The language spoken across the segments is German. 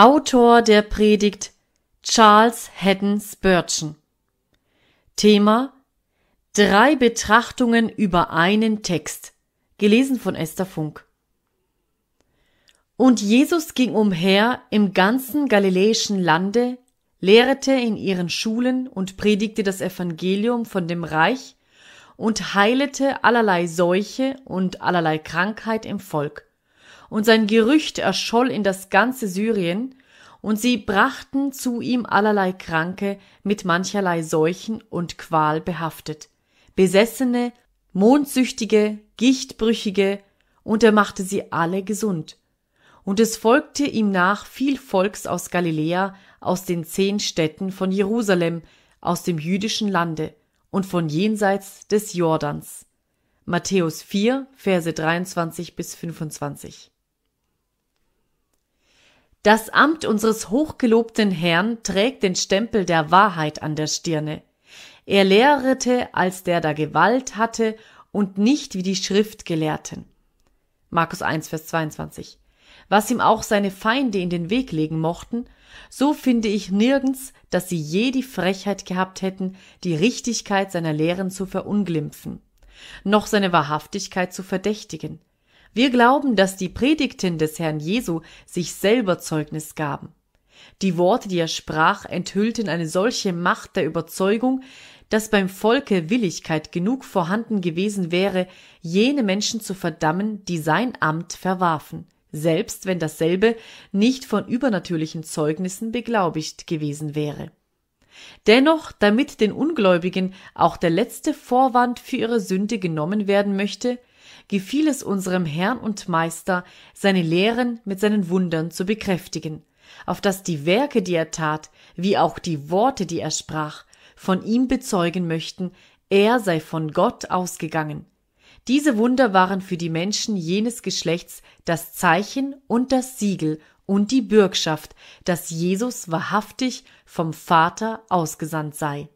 Autor der Predigt Charles Haddon Spurgeon. Thema Drei Betrachtungen über einen Text. Gelesen von Esther Funk. Und Jesus ging umher im ganzen galiläischen Lande, lehrte in ihren Schulen und predigte das Evangelium von dem Reich und heilete allerlei Seuche und allerlei Krankheit im Volk und sein Gerücht erscholl in das ganze Syrien, und sie brachten zu ihm allerlei Kranke mit mancherlei Seuchen und Qual behaftet, Besessene, Mondsüchtige, Gichtbrüchige, und er machte sie alle gesund. Und es folgte ihm nach viel Volks aus Galiläa, aus den zehn Städten von Jerusalem, aus dem jüdischen Lande und von jenseits des Jordans. Matthäus 4, Verse 23 bis 25. Das Amt unseres hochgelobten Herrn trägt den Stempel der Wahrheit an der Stirne. Er lehrete, als der da Gewalt hatte und nicht wie die Schriftgelehrten. Markus 1, Vers 22. Was ihm auch seine Feinde in den Weg legen mochten, so finde ich nirgends, dass sie je die Frechheit gehabt hätten, die Richtigkeit seiner Lehren zu verunglimpfen, noch seine Wahrhaftigkeit zu verdächtigen. Wir glauben, dass die Predigten des Herrn Jesu sich selber Zeugnis gaben. Die Worte, die er sprach, enthüllten eine solche Macht der Überzeugung, dass beim Volke Willigkeit genug vorhanden gewesen wäre, jene Menschen zu verdammen, die sein Amt verwarfen, selbst wenn dasselbe nicht von übernatürlichen Zeugnissen beglaubigt gewesen wäre. Dennoch, damit den Ungläubigen auch der letzte Vorwand für ihre Sünde genommen werden möchte, gefiel es unserem Herrn und Meister, seine Lehren mit seinen Wundern zu bekräftigen, auf dass die Werke, die er tat, wie auch die Worte, die er sprach, von ihm bezeugen möchten, er sei von Gott ausgegangen. Diese Wunder waren für die Menschen jenes Geschlechts das Zeichen und das Siegel und die Bürgschaft, dass Jesus wahrhaftig vom Vater ausgesandt sei.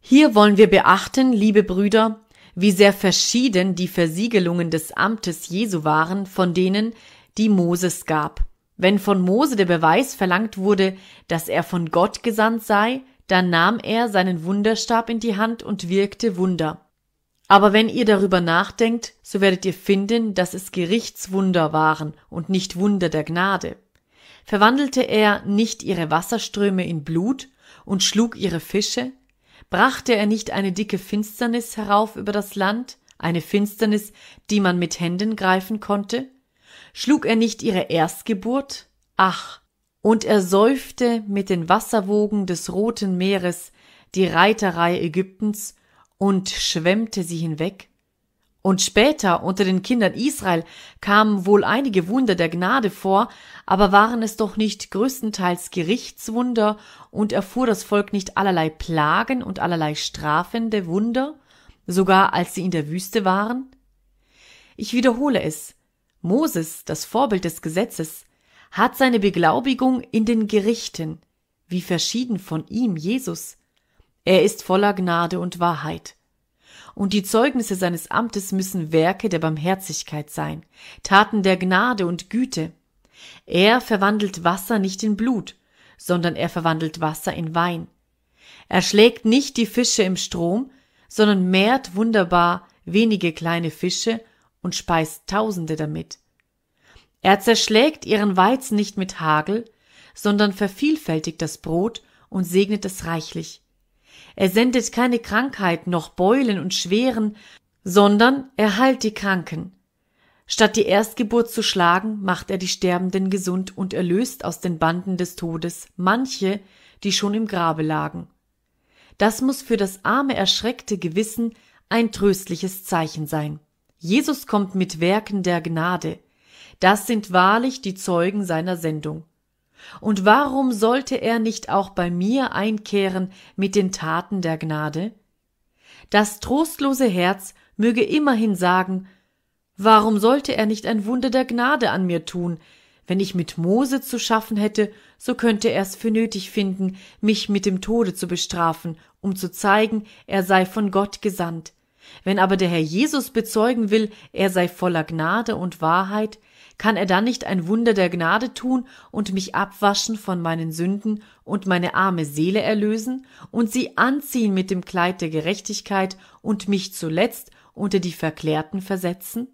Hier wollen wir beachten, liebe Brüder, wie sehr verschieden die Versiegelungen des Amtes Jesu waren von denen, die Moses gab. Wenn von Mose der Beweis verlangt wurde, dass er von Gott gesandt sei, dann nahm er seinen Wunderstab in die Hand und wirkte Wunder. Aber wenn ihr darüber nachdenkt, so werdet ihr finden, dass es Gerichtswunder waren und nicht Wunder der Gnade. Verwandelte er nicht ihre Wasserströme in Blut und schlug ihre Fische, Brachte er nicht eine dicke Finsternis herauf über das Land, eine Finsternis, die man mit Händen greifen konnte? Schlug er nicht ihre Erstgeburt? Ach, und er säufte mit den Wasserwogen des Roten Meeres die Reiterei Ägyptens und schwemmte sie hinweg? Und später unter den Kindern Israel kamen wohl einige Wunder der Gnade vor, aber waren es doch nicht größtenteils Gerichtswunder und erfuhr das Volk nicht allerlei Plagen und allerlei strafende Wunder, sogar als sie in der Wüste waren? Ich wiederhole es. Moses, das Vorbild des Gesetzes, hat seine Beglaubigung in den Gerichten, wie verschieden von ihm Jesus. Er ist voller Gnade und Wahrheit und die Zeugnisse seines Amtes müssen Werke der Barmherzigkeit sein, Taten der Gnade und Güte. Er verwandelt Wasser nicht in Blut, sondern er verwandelt Wasser in Wein. Er schlägt nicht die Fische im Strom, sondern mehrt wunderbar wenige kleine Fische und speist Tausende damit. Er zerschlägt ihren Weizen nicht mit Hagel, sondern vervielfältigt das Brot und segnet es reichlich. Er sendet keine Krankheit noch Beulen und Schweren, sondern er heilt die Kranken. Statt die Erstgeburt zu schlagen, macht er die Sterbenden gesund und erlöst aus den Banden des Todes manche, die schon im Grabe lagen. Das muss für das arme, erschreckte Gewissen ein tröstliches Zeichen sein. Jesus kommt mit Werken der Gnade. Das sind wahrlich die Zeugen seiner Sendung. Und warum sollte er nicht auch bei mir einkehren mit den Taten der Gnade? Das trostlose Herz möge immerhin sagen, warum sollte er nicht ein Wunder der Gnade an mir tun? Wenn ich mit Mose zu schaffen hätte, so könnte er es für nötig finden, mich mit dem Tode zu bestrafen, um zu zeigen, er sei von Gott gesandt. Wenn aber der Herr Jesus bezeugen will, er sei voller Gnade und Wahrheit, kann er dann nicht ein Wunder der Gnade tun und mich abwaschen von meinen Sünden und meine arme Seele erlösen und sie anziehen mit dem Kleid der Gerechtigkeit und mich zuletzt unter die Verklärten versetzen?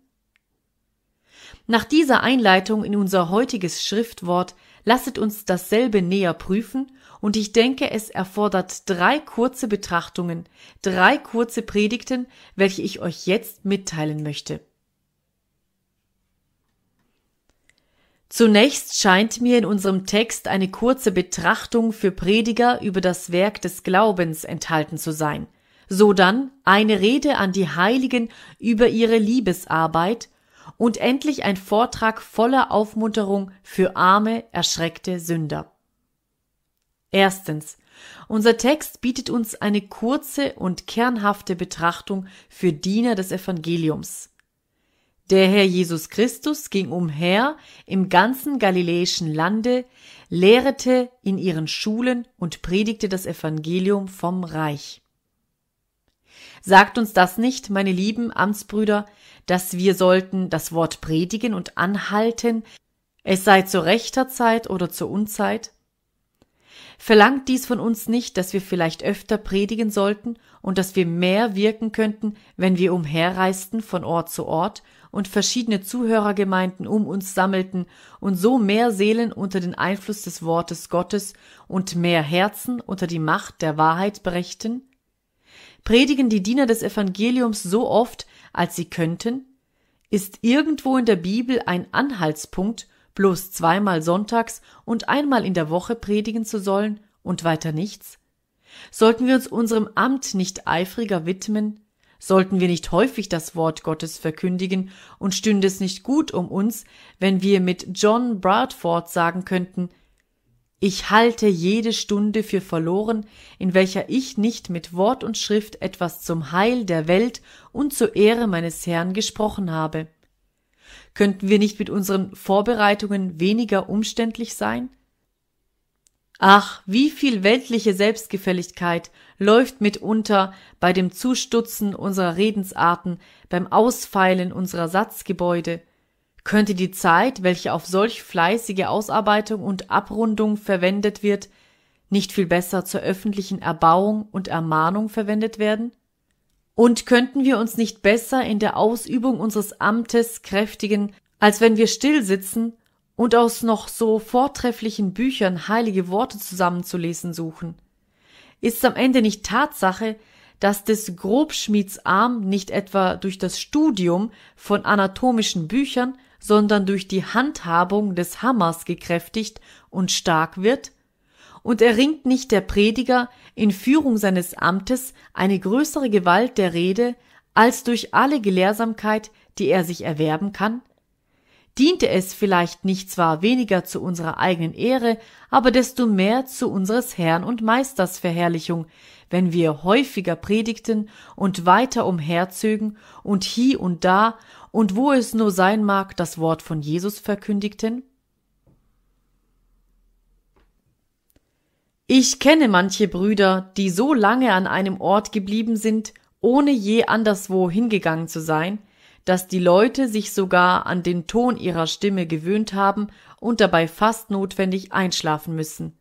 Nach dieser Einleitung in unser heutiges Schriftwort lasset uns dasselbe näher prüfen, und ich denke, es erfordert drei kurze Betrachtungen, drei kurze Predigten, welche ich euch jetzt mitteilen möchte. Zunächst scheint mir in unserem Text eine kurze Betrachtung für Prediger über das Werk des Glaubens enthalten zu sein, sodann eine Rede an die Heiligen über ihre Liebesarbeit und endlich ein Vortrag voller Aufmunterung für arme, erschreckte Sünder. Erstens. Unser Text bietet uns eine kurze und kernhafte Betrachtung für Diener des Evangeliums. Der Herr Jesus Christus ging umher im ganzen galiläischen Lande, lehrete in ihren Schulen und predigte das Evangelium vom Reich. Sagt uns das nicht, meine lieben Amtsbrüder, dass wir sollten das Wort predigen und anhalten, es sei zu rechter Zeit oder zur Unzeit? Verlangt dies von uns nicht, dass wir vielleicht öfter predigen sollten und dass wir mehr wirken könnten, wenn wir umherreisten von Ort zu Ort und verschiedene Zuhörergemeinden um uns sammelten und so mehr Seelen unter den Einfluss des Wortes Gottes und mehr Herzen unter die Macht der Wahrheit brächten? Predigen die Diener des Evangeliums so oft, als sie könnten? Ist irgendwo in der Bibel ein Anhaltspunkt, bloß zweimal sonntags und einmal in der Woche predigen zu sollen und weiter nichts? Sollten wir uns unserem Amt nicht eifriger widmen, Sollten wir nicht häufig das Wort Gottes verkündigen und stünde es nicht gut um uns, wenn wir mit John Bradford sagen könnten, ich halte jede Stunde für verloren, in welcher ich nicht mit Wort und Schrift etwas zum Heil der Welt und zur Ehre meines Herrn gesprochen habe. Könnten wir nicht mit unseren Vorbereitungen weniger umständlich sein? Ach, wie viel weltliche Selbstgefälligkeit läuft mitunter bei dem Zustutzen unserer Redensarten, beim Ausfeilen unserer Satzgebäude. Könnte die Zeit, welche auf solch fleißige Ausarbeitung und Abrundung verwendet wird, nicht viel besser zur öffentlichen Erbauung und Ermahnung verwendet werden? Und könnten wir uns nicht besser in der Ausübung unseres Amtes kräftigen, als wenn wir still sitzen und aus noch so vortrefflichen Büchern heilige Worte zusammenzulesen suchen? Ist am Ende nicht Tatsache, dass des Grobschmieds Arm nicht etwa durch das Studium von anatomischen Büchern, sondern durch die Handhabung des Hammers gekräftigt und stark wird? Und erringt nicht der Prediger in Führung seines Amtes eine größere Gewalt der Rede als durch alle Gelehrsamkeit, die er sich erwerben kann? Diente es vielleicht nicht zwar weniger zu unserer eigenen Ehre, aber desto mehr zu unseres Herrn und Meisters Verherrlichung, wenn wir häufiger predigten und weiter umherzögen und hie und da und wo es nur sein mag, das Wort von Jesus verkündigten? Ich kenne manche Brüder, die so lange an einem Ort geblieben sind, ohne je anderswo hingegangen zu sein, dass die Leute sich sogar an den Ton ihrer Stimme gewöhnt haben und dabei fast notwendig einschlafen müssen.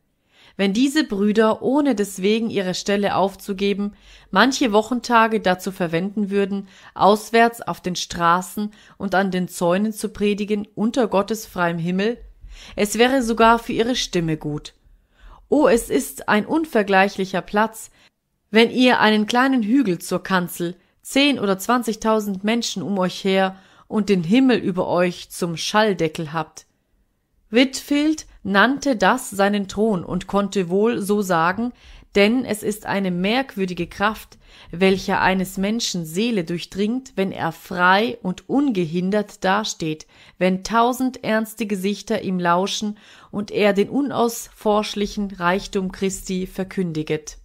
Wenn diese Brüder, ohne deswegen ihre Stelle aufzugeben, manche Wochentage dazu verwenden würden, auswärts auf den Straßen und an den Zäunen zu predigen unter Gottes freiem Himmel, es wäre sogar für ihre Stimme gut. Oh, es ist ein unvergleichlicher Platz, wenn ihr einen kleinen Hügel zur Kanzel, zehn oder zwanzigtausend Menschen um euch her und den Himmel über euch zum Schalldeckel habt. Whitfield nannte das seinen Thron und konnte wohl so sagen, denn es ist eine merkwürdige Kraft, welcher eines Menschen Seele durchdringt, wenn er frei und ungehindert dasteht, wenn tausend ernste Gesichter ihm lauschen und er den unausforschlichen Reichtum Christi verkündiget.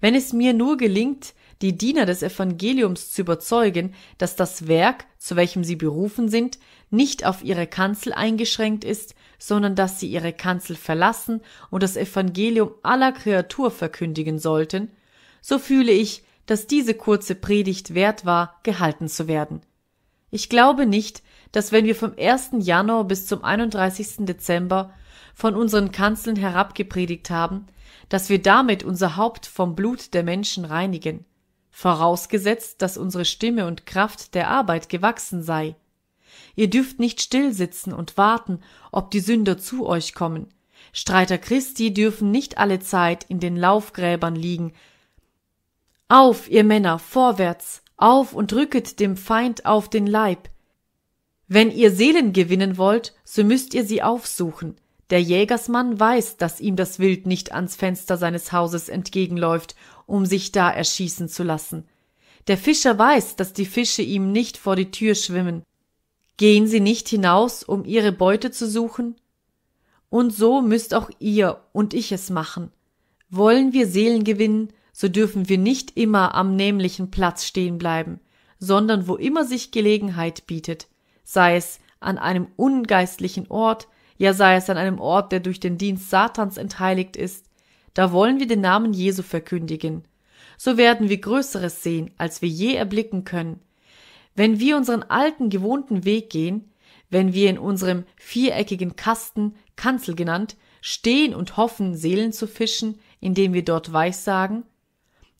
Wenn es mir nur gelingt, die Diener des Evangeliums zu überzeugen, dass das Werk, zu welchem sie berufen sind, nicht auf ihre Kanzel eingeschränkt ist, sondern dass sie ihre Kanzel verlassen und das Evangelium aller Kreatur verkündigen sollten, so fühle ich, dass diese kurze Predigt wert war, gehalten zu werden. Ich glaube nicht, dass wenn wir vom 1. Januar bis zum 31. Dezember von unseren Kanzeln herabgepredigt haben, dass wir damit unser Haupt vom Blut der Menschen reinigen, vorausgesetzt, dass unsere Stimme und Kraft der Arbeit gewachsen sei. Ihr dürft nicht still sitzen und warten, ob die Sünder zu euch kommen. Streiter Christi dürfen nicht alle Zeit in den Laufgräbern liegen. Auf, ihr Männer, vorwärts, auf und rücket dem Feind auf den Leib. Wenn ihr Seelen gewinnen wollt, so müsst ihr sie aufsuchen. Der Jägersmann weiß, dass ihm das Wild nicht ans Fenster seines Hauses entgegenläuft, um sich da erschießen zu lassen. Der Fischer weiß, dass die Fische ihm nicht vor die Tür schwimmen. Gehen sie nicht hinaus, um ihre Beute zu suchen? Und so müsst auch ihr und ich es machen. Wollen wir Seelen gewinnen, so dürfen wir nicht immer am nämlichen Platz stehen bleiben, sondern wo immer sich Gelegenheit bietet, sei es an einem ungeistlichen Ort, ja sei es an einem Ort, der durch den Dienst Satans entheiligt ist, da wollen wir den Namen Jesu verkündigen. So werden wir Größeres sehen, als wir je erblicken können. Wenn wir unseren alten gewohnten Weg gehen, wenn wir in unserem viereckigen Kasten, Kanzel genannt, stehen und hoffen, Seelen zu fischen, indem wir dort Weissagen,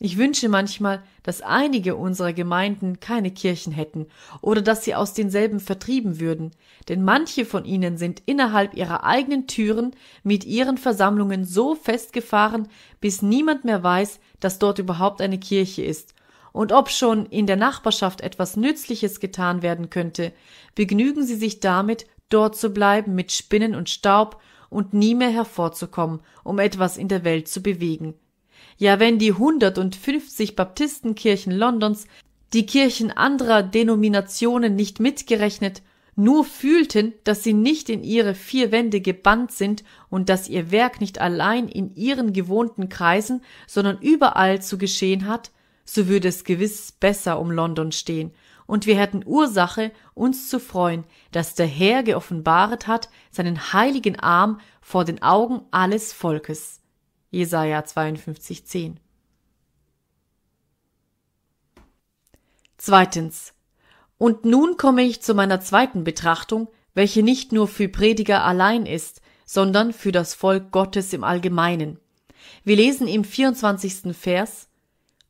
ich wünsche manchmal, dass einige unserer Gemeinden keine Kirchen hätten oder dass sie aus denselben vertrieben würden, denn manche von ihnen sind innerhalb ihrer eigenen Türen mit ihren Versammlungen so festgefahren, bis niemand mehr weiß, dass dort überhaupt eine Kirche ist. Und ob schon in der Nachbarschaft etwas Nützliches getan werden könnte, begnügen sie sich damit, dort zu bleiben mit Spinnen und Staub und nie mehr hervorzukommen, um etwas in der Welt zu bewegen. Ja, wenn die 150 Baptistenkirchen Londons, die Kirchen anderer Denominationen nicht mitgerechnet, nur fühlten, dass sie nicht in ihre vier Wände gebannt sind und dass ihr Werk nicht allein in ihren gewohnten Kreisen, sondern überall zu geschehen hat, so würde es gewiss besser um London stehen, und wir hätten Ursache, uns zu freuen, dass der Herr geoffenbaret hat seinen heiligen Arm vor den Augen alles Volkes. Jesaja 52,10. Zweitens. Und nun komme ich zu meiner zweiten Betrachtung, welche nicht nur für Prediger allein ist, sondern für das Volk Gottes im Allgemeinen. Wir lesen im 24. Vers,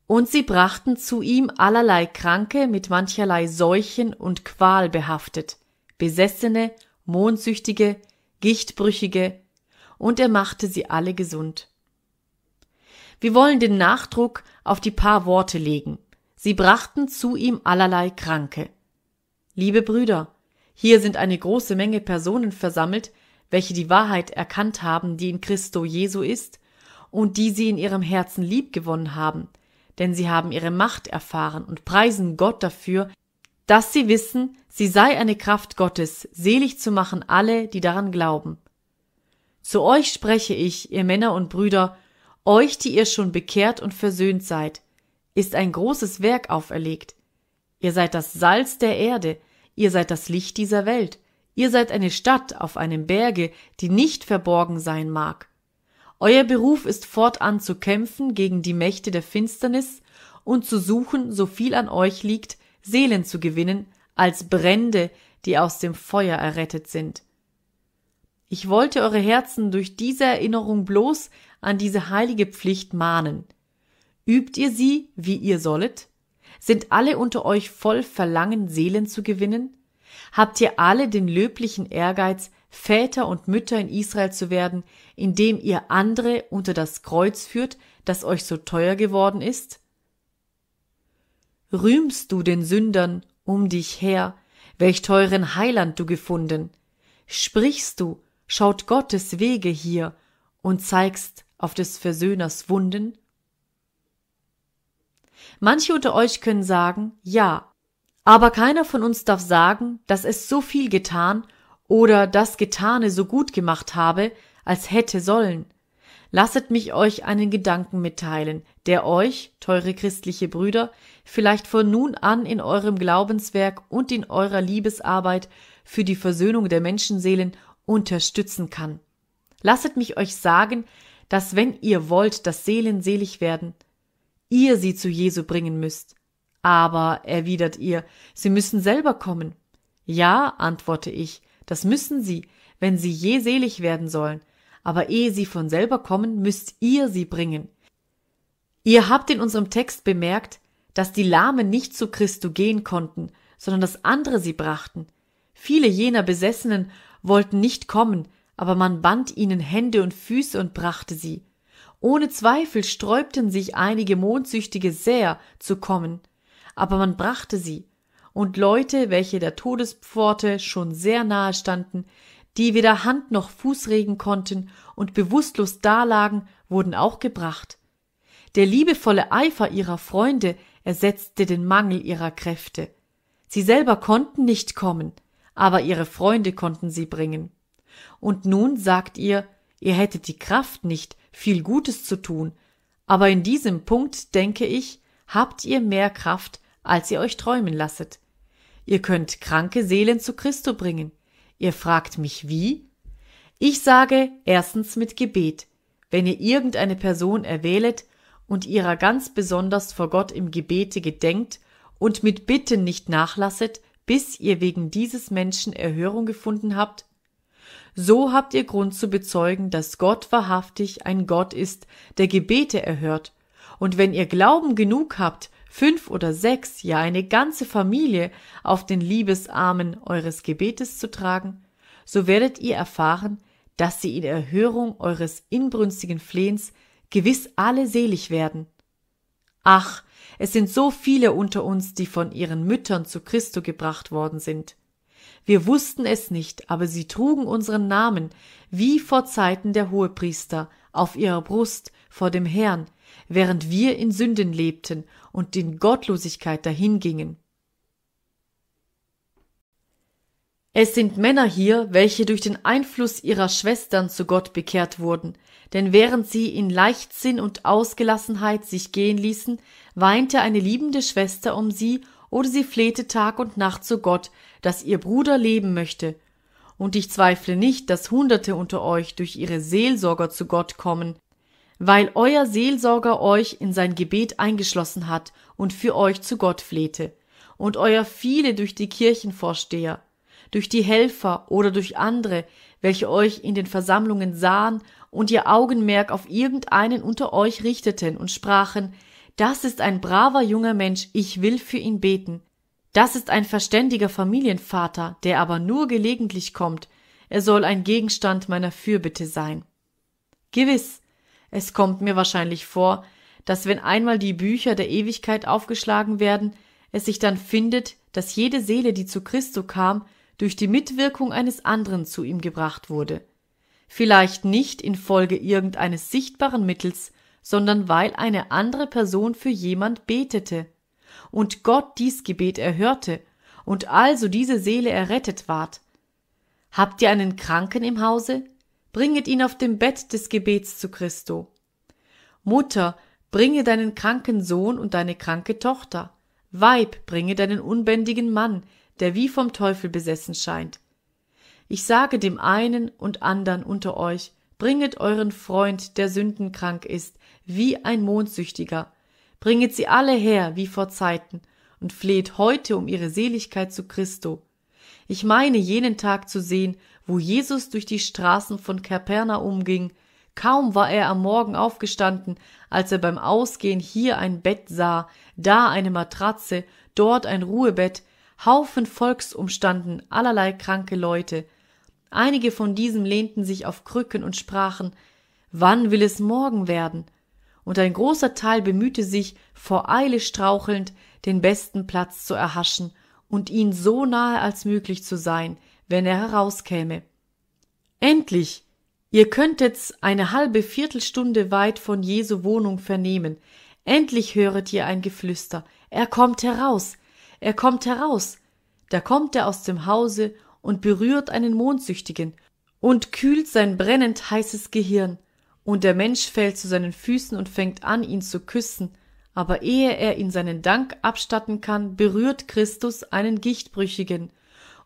und sie brachten zu ihm allerlei Kranke mit mancherlei Seuchen und Qual behaftet, Besessene, Mondsüchtige, Gichtbrüchige, und er machte sie alle gesund. Wir wollen den Nachdruck auf die paar Worte legen. Sie brachten zu ihm allerlei Kranke. Liebe Brüder, hier sind eine große Menge Personen versammelt, welche die Wahrheit erkannt haben, die in Christo Jesu ist, und die sie in ihrem Herzen lieb gewonnen haben, denn sie haben ihre Macht erfahren und preisen Gott dafür, dass sie wissen, sie sei eine Kraft Gottes, selig zu machen alle, die daran glauben. Zu euch spreche ich, ihr Männer und Brüder, euch, die ihr schon bekehrt und versöhnt seid, ist ein großes Werk auferlegt. Ihr seid das Salz der Erde, ihr seid das Licht dieser Welt, ihr seid eine Stadt auf einem Berge, die nicht verborgen sein mag. Euer Beruf ist fortan zu kämpfen gegen die Mächte der Finsternis und zu suchen, so viel an euch liegt, Seelen zu gewinnen, als Brände, die aus dem Feuer errettet sind. Ich wollte eure Herzen durch diese Erinnerung bloß an diese heilige Pflicht mahnen. Übt ihr sie, wie ihr sollet? Sind alle unter euch voll Verlangen, Seelen zu gewinnen? Habt ihr alle den löblichen Ehrgeiz, Väter und Mütter in Israel zu werden, indem ihr andere unter das Kreuz führt, das euch so teuer geworden ist? Rühmst du den Sündern um dich her, welch teuren Heiland du gefunden? Sprichst du, schaut Gottes Wege hier und zeigst auf des Versöhners Wunden? Manche unter euch können sagen, ja, aber keiner von uns darf sagen, dass es so viel getan oder das Getane so gut gemacht habe, als hätte sollen. Lasset mich euch einen Gedanken mitteilen, der euch, teure christliche Brüder, vielleicht von nun an in eurem Glaubenswerk und in eurer Liebesarbeit für die Versöhnung der Menschenseelen unterstützen kann. Lasset mich euch sagen, dass wenn ihr wollt, dass Seelen selig werden, ihr sie zu Jesu bringen müsst. Aber, erwidert ihr, Sie müssen selber kommen. Ja, antworte ich, das müssen Sie, wenn Sie je selig werden sollen. Aber ehe Sie von selber kommen, müsst ihr sie bringen. Ihr habt in unserem Text bemerkt, dass die Lahmen nicht zu Christo gehen konnten, sondern dass andere sie brachten. Viele jener Besessenen wollten nicht kommen, aber man band ihnen Hände und Füße und brachte sie. Ohne Zweifel sträubten sich einige Mondsüchtige sehr zu kommen, aber man brachte sie, und Leute, welche der Todespforte schon sehr nahe standen, die weder Hand noch Fuß regen konnten und bewusstlos dalagen, wurden auch gebracht. Der liebevolle Eifer ihrer Freunde ersetzte den Mangel ihrer Kräfte. Sie selber konnten nicht kommen, aber ihre Freunde konnten sie bringen. Und nun sagt ihr, ihr hättet die Kraft nicht, viel Gutes zu tun, aber in diesem Punkt, denke ich, habt ihr mehr Kraft, als ihr euch träumen lasset. Ihr könnt kranke Seelen zu Christo bringen. Ihr fragt mich wie? Ich sage erstens mit Gebet. Wenn ihr irgendeine Person erwählet und ihrer ganz besonders vor Gott im Gebete gedenkt und mit Bitten nicht nachlasset, bis ihr wegen dieses Menschen Erhörung gefunden habt, so habt ihr Grund zu bezeugen, dass Gott wahrhaftig ein Gott ist, der Gebete erhört, und wenn ihr Glauben genug habt, fünf oder sechs, ja eine ganze Familie auf den Liebesarmen eures Gebetes zu tragen, so werdet ihr erfahren, dass sie in Erhörung eures inbrünstigen Flehens gewiss alle selig werden. Ach, es sind so viele unter uns, die von ihren Müttern zu Christo gebracht worden sind. Wir wussten es nicht, aber sie trugen unseren Namen, wie vor Zeiten der Hohepriester, auf ihrer Brust vor dem Herrn, während wir in Sünden lebten und in Gottlosigkeit dahingingen. Es sind Männer hier, welche durch den Einfluss ihrer Schwestern zu Gott bekehrt wurden, denn während sie in Leichtsinn und Ausgelassenheit sich gehen ließen, weinte eine liebende Schwester um sie oder sie flehte Tag und Nacht zu Gott, dass ihr Bruder leben möchte. Und ich zweifle nicht, dass Hunderte unter euch durch ihre Seelsorger zu Gott kommen, weil euer Seelsorger euch in sein Gebet eingeschlossen hat und für euch zu Gott flehte, und euer viele durch die Kirchenvorsteher, durch die Helfer oder durch andere, welche euch in den Versammlungen sahen und ihr Augenmerk auf irgendeinen unter euch richteten und sprachen, das ist ein braver junger Mensch, ich will für ihn beten. Das ist ein verständiger Familienvater, der aber nur gelegentlich kommt, er soll ein Gegenstand meiner Fürbitte sein. Gewiss, es kommt mir wahrscheinlich vor, dass wenn einmal die Bücher der Ewigkeit aufgeschlagen werden, es sich dann findet, dass jede Seele, die zu Christo kam, durch die Mitwirkung eines anderen zu ihm gebracht wurde. Vielleicht nicht infolge irgendeines sichtbaren Mittels, sondern weil eine andere Person für jemand betete und Gott dies Gebet erhörte und also diese Seele errettet ward. Habt ihr einen Kranken im Hause? bringet ihn auf dem Bett des Gebets zu Christo. Mutter, bringe deinen kranken Sohn und deine kranke Tochter. Weib, bringe deinen unbändigen Mann, der wie vom Teufel besessen scheint. Ich sage dem einen und andern unter euch, bringet euren Freund, der sündenkrank ist, wie ein Mondsüchtiger, bringet sie alle her, wie vor Zeiten, und fleht heute um ihre Seligkeit zu Christo. Ich meine jenen Tag zu sehen, wo Jesus durch die Straßen von Kapernaum ging, kaum war er am Morgen aufgestanden, als er beim Ausgehen hier ein Bett sah, da eine Matratze, dort ein Ruhebett, Haufen Volks umstanden, allerlei kranke Leute. Einige von diesen lehnten sich auf Krücken und sprachen, wann will es morgen werden? Und ein großer Teil bemühte sich, vor Eile strauchelnd, den besten Platz zu erhaschen und ihn so nahe als möglich zu sein, wenn er herauskäme. Endlich! Ihr könntet's eine halbe Viertelstunde weit von Jesu Wohnung vernehmen. Endlich höret ihr ein Geflüster. Er kommt heraus. Er kommt heraus. Da kommt er aus dem Hause und berührt einen Mondsüchtigen und kühlt sein brennend heißes Gehirn. Und der Mensch fällt zu seinen Füßen und fängt an, ihn zu küssen. Aber ehe er ihn seinen Dank abstatten kann, berührt Christus einen Gichtbrüchigen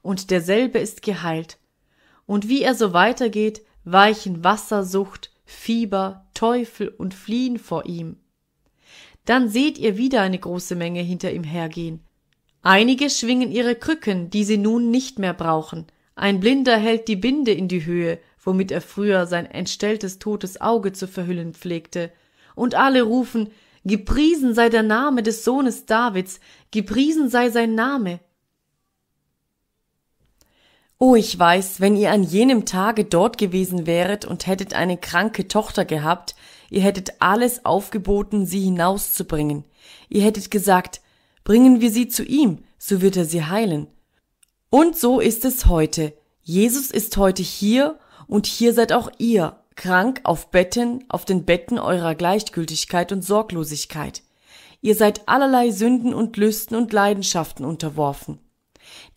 und derselbe ist geheilt. Und wie er so weitergeht, weichen Wassersucht, Fieber, Teufel und fliehen vor ihm. Dann seht ihr wieder eine große Menge hinter ihm hergehen. Einige schwingen ihre Krücken, die sie nun nicht mehr brauchen. Ein Blinder hält die Binde in die Höhe, womit er früher sein entstelltes totes Auge zu verhüllen pflegte. Und alle rufen, Gepriesen sei der Name des Sohnes Davids, gepriesen sei sein Name. Oh, ich weiß, wenn ihr an jenem Tage dort gewesen wäret und hättet eine kranke Tochter gehabt, ihr hättet alles aufgeboten, sie hinauszubringen. Ihr hättet gesagt, bringen wir sie zu ihm, so wird er sie heilen. Und so ist es heute. Jesus ist heute hier und hier seid auch ihr, krank auf Betten, auf den Betten eurer Gleichgültigkeit und Sorglosigkeit. Ihr seid allerlei Sünden und Lüsten und Leidenschaften unterworfen.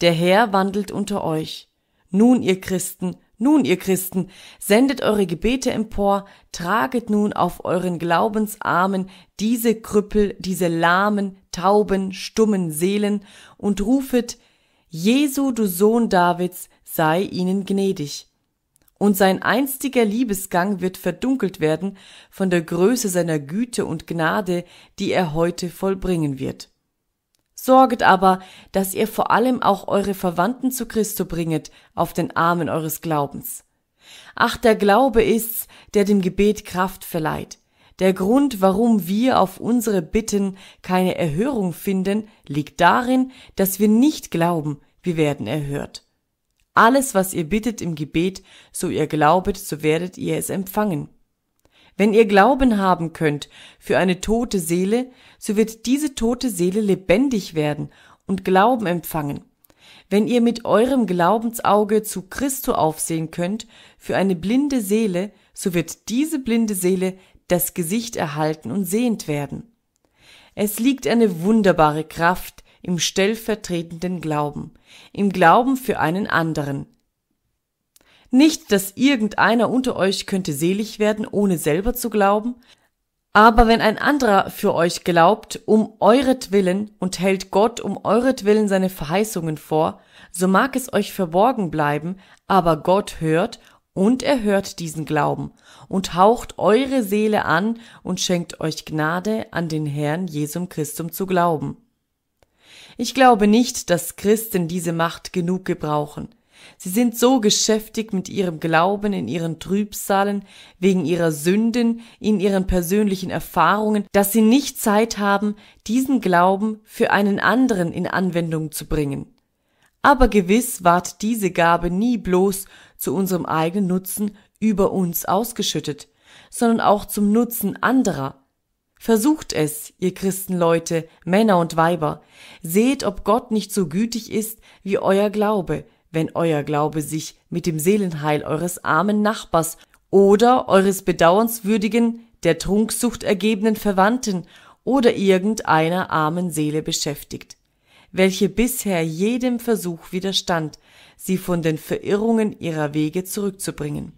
Der Herr wandelt unter euch. Nun, ihr Christen, nun, ihr Christen, sendet eure Gebete empor, traget nun auf euren Glaubensarmen diese Krüppel, diese lahmen, tauben, stummen Seelen und rufet, Jesu, du Sohn Davids, sei ihnen gnädig und sein einstiger Liebesgang wird verdunkelt werden von der Größe seiner Güte und Gnade, die er heute vollbringen wird. Sorget aber, dass ihr vor allem auch eure Verwandten zu Christo bringet auf den Armen eures Glaubens. Ach, der Glaube ist's, der dem Gebet Kraft verleiht. Der Grund, warum wir auf unsere Bitten keine Erhörung finden, liegt darin, dass wir nicht glauben, wir werden erhört. Alles, was ihr bittet im Gebet, so ihr glaubet, so werdet ihr es empfangen. Wenn ihr Glauben haben könnt für eine tote Seele, so wird diese tote Seele lebendig werden und Glauben empfangen. Wenn ihr mit eurem Glaubensauge zu Christo aufsehen könnt für eine blinde Seele, so wird diese blinde Seele das Gesicht erhalten und sehend werden. Es liegt eine wunderbare Kraft im stellvertretenden Glauben, im Glauben für einen anderen. Nicht, dass irgendeiner unter euch könnte selig werden, ohne selber zu glauben, aber wenn ein anderer für euch glaubt, um euretwillen und hält Gott um euretwillen seine Verheißungen vor, so mag es euch verborgen bleiben, aber Gott hört und er hört diesen Glauben und haucht eure Seele an und schenkt euch Gnade, an den Herrn Jesum Christum zu glauben. Ich glaube nicht, dass Christen diese Macht genug gebrauchen. Sie sind so geschäftig mit ihrem Glauben in ihren Trübsalen, wegen ihrer Sünden, in ihren persönlichen Erfahrungen, dass sie nicht Zeit haben, diesen Glauben für einen anderen in Anwendung zu bringen. Aber gewiss ward diese Gabe nie bloß zu unserem eigenen Nutzen über uns ausgeschüttet, sondern auch zum Nutzen anderer, Versucht es, ihr Christenleute, Männer und Weiber, seht, ob Gott nicht so gütig ist wie euer Glaube, wenn euer Glaube sich mit dem Seelenheil eures armen Nachbars oder eures bedauernswürdigen, der Trunksucht ergebenen Verwandten oder irgendeiner armen Seele beschäftigt, welche bisher jedem Versuch widerstand, sie von den Verirrungen ihrer Wege zurückzubringen.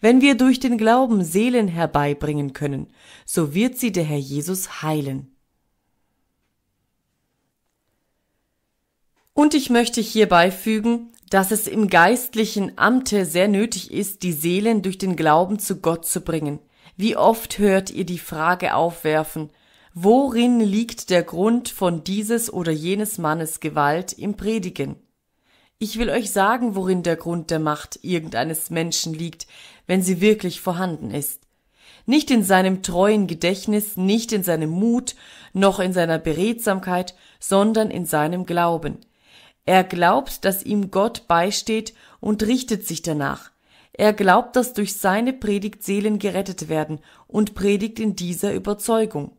Wenn wir durch den Glauben Seelen herbeibringen können, so wird sie der Herr Jesus heilen. Und ich möchte hierbei fügen, dass es im geistlichen Amte sehr nötig ist, die Seelen durch den Glauben zu Gott zu bringen. Wie oft hört ihr die Frage aufwerfen, worin liegt der Grund von dieses oder jenes Mannes Gewalt im Predigen? Ich will euch sagen, worin der Grund der Macht irgendeines Menschen liegt, wenn sie wirklich vorhanden ist. Nicht in seinem treuen Gedächtnis, nicht in seinem Mut, noch in seiner Beredsamkeit, sondern in seinem Glauben. Er glaubt, dass ihm Gott beisteht und richtet sich danach. Er glaubt, dass durch seine Predigt Seelen gerettet werden und predigt in dieser Überzeugung.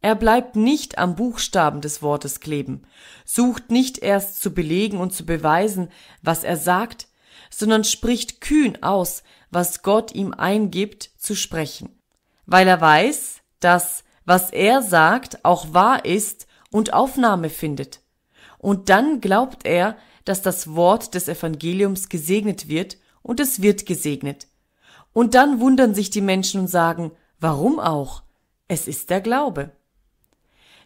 Er bleibt nicht am Buchstaben des Wortes kleben, sucht nicht erst zu belegen und zu beweisen, was er sagt, sondern spricht kühn aus, was Gott ihm eingibt zu sprechen, weil er weiß, dass was er sagt auch wahr ist und Aufnahme findet. Und dann glaubt er, dass das Wort des Evangeliums gesegnet wird und es wird gesegnet. Und dann wundern sich die Menschen und sagen, warum auch? Es ist der Glaube.